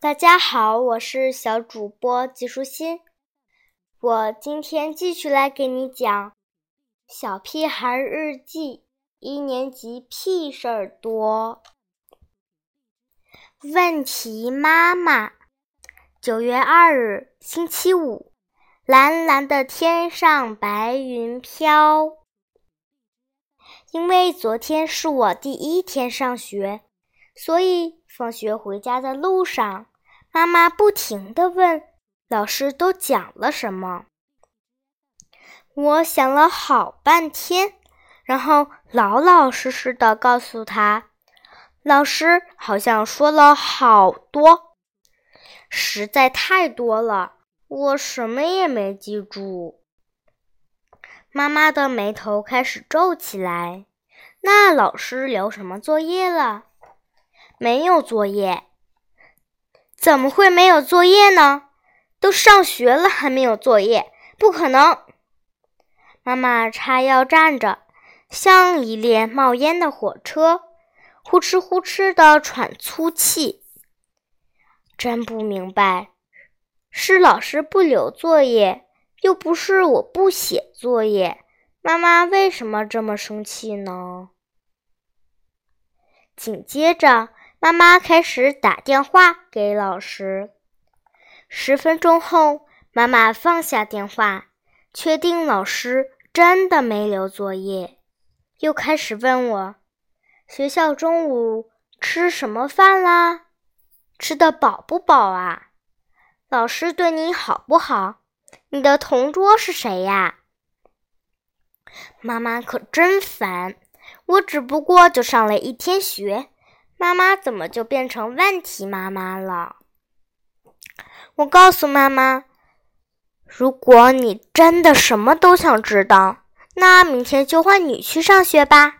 大家好，我是小主播季舒心。我今天继续来给你讲《小屁孩日记》一年级屁事儿多。问题妈妈，九月二日，星期五，蓝蓝的天上白云飘。因为昨天是我第一天上学，所以放学回家的路上。妈妈不停地问：“老师都讲了什么？”我想了好半天，然后老老实实的告诉他：“老师好像说了好多，实在太多了，我什么也没记住。”妈妈的眉头开始皱起来。那老师留什么作业了？没有作业。怎么会没有作业呢？都上学了还没有作业？不可能！妈妈叉腰站着，像一列冒烟的火车，呼哧呼哧的喘粗气。真不明白，是老师不留作业，又不是我不写作业，妈妈为什么这么生气呢？紧接着。妈妈开始打电话给老师。十分钟后，妈妈放下电话，确定老师真的没留作业，又开始问我：“学校中午吃什么饭啦？吃的饱不饱啊？老师对你好不好？你的同桌是谁呀？”妈妈可真烦！我只不过就上了一天学。妈妈怎么就变成问题妈妈了？我告诉妈妈，如果你真的什么都想知道，那明天就换你去上学吧。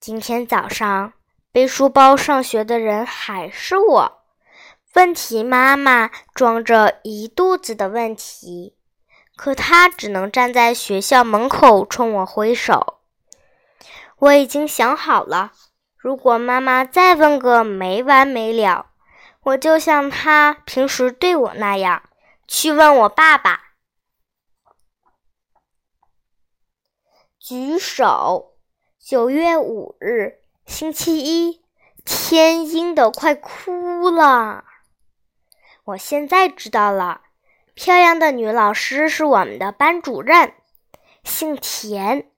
今天早上背书包上学的人还是我，问题妈妈装着一肚子的问题，可她只能站在学校门口冲我挥手。我已经想好了。如果妈妈再问个没完没了，我就像她平时对我那样，去问我爸爸。举手。九月五日，星期一，天阴的快哭了。我现在知道了，漂亮的女老师是我们的班主任，姓田。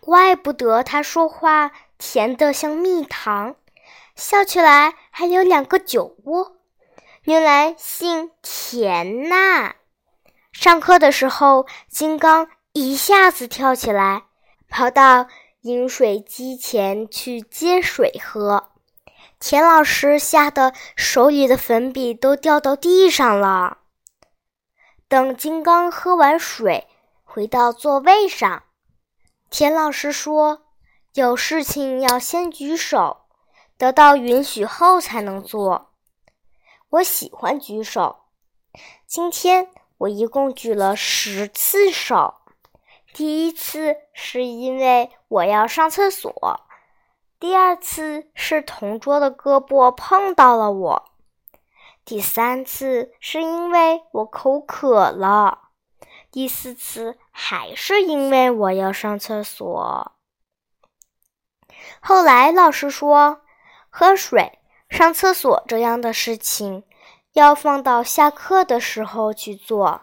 怪不得她说话甜的像蜜糖，笑起来还有两个酒窝。原来姓田呐！上课的时候，金刚一下子跳起来，跑到饮水机前去接水喝。田老师吓得手里的粉笔都掉到地上了。等金刚喝完水，回到座位上。田老师说：“有事情要先举手，得到允许后才能做。”我喜欢举手。今天我一共举了十次手。第一次是因为我要上厕所，第二次是同桌的胳膊碰到了我，第三次是因为我口渴了。第四次还是因为我要上厕所。后来老师说，喝水、上厕所这样的事情要放到下课的时候去做。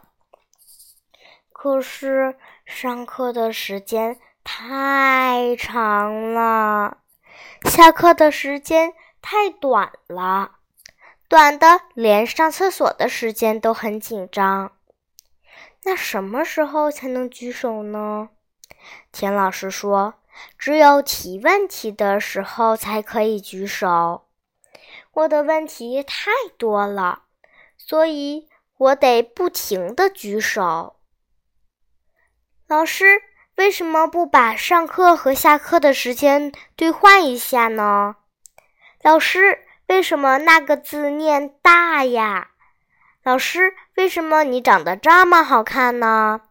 可是上课的时间太长了，下课的时间太短了，短的连上厕所的时间都很紧张。那什么时候才能举手呢？田老师说：“只有提问题的时候才可以举手。”我的问题太多了，所以我得不停的举手。老师为什么不把上课和下课的时间兑换一下呢？老师为什么那个字念大呀？老师，为什么你长得这么好看呢？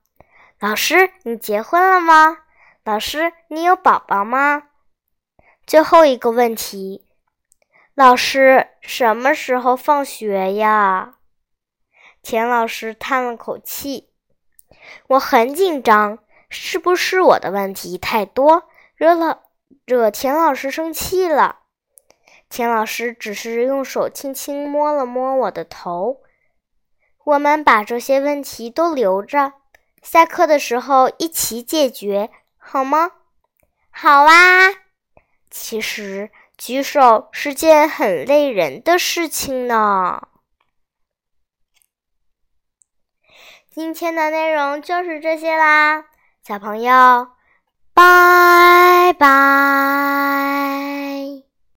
老师，你结婚了吗？老师，你有宝宝吗？最后一个问题，老师，什么时候放学呀？田老师叹了口气：“我很紧张，是不是我的问题太多，惹了惹田老师生气了？”田老师只是用手轻轻摸了摸我的头。我们把这些问题都留着，下课的时候一起解决，好吗？好啊。其实。举手是件很累人的事情呢。今天的内容就是这些啦，小朋友，拜拜。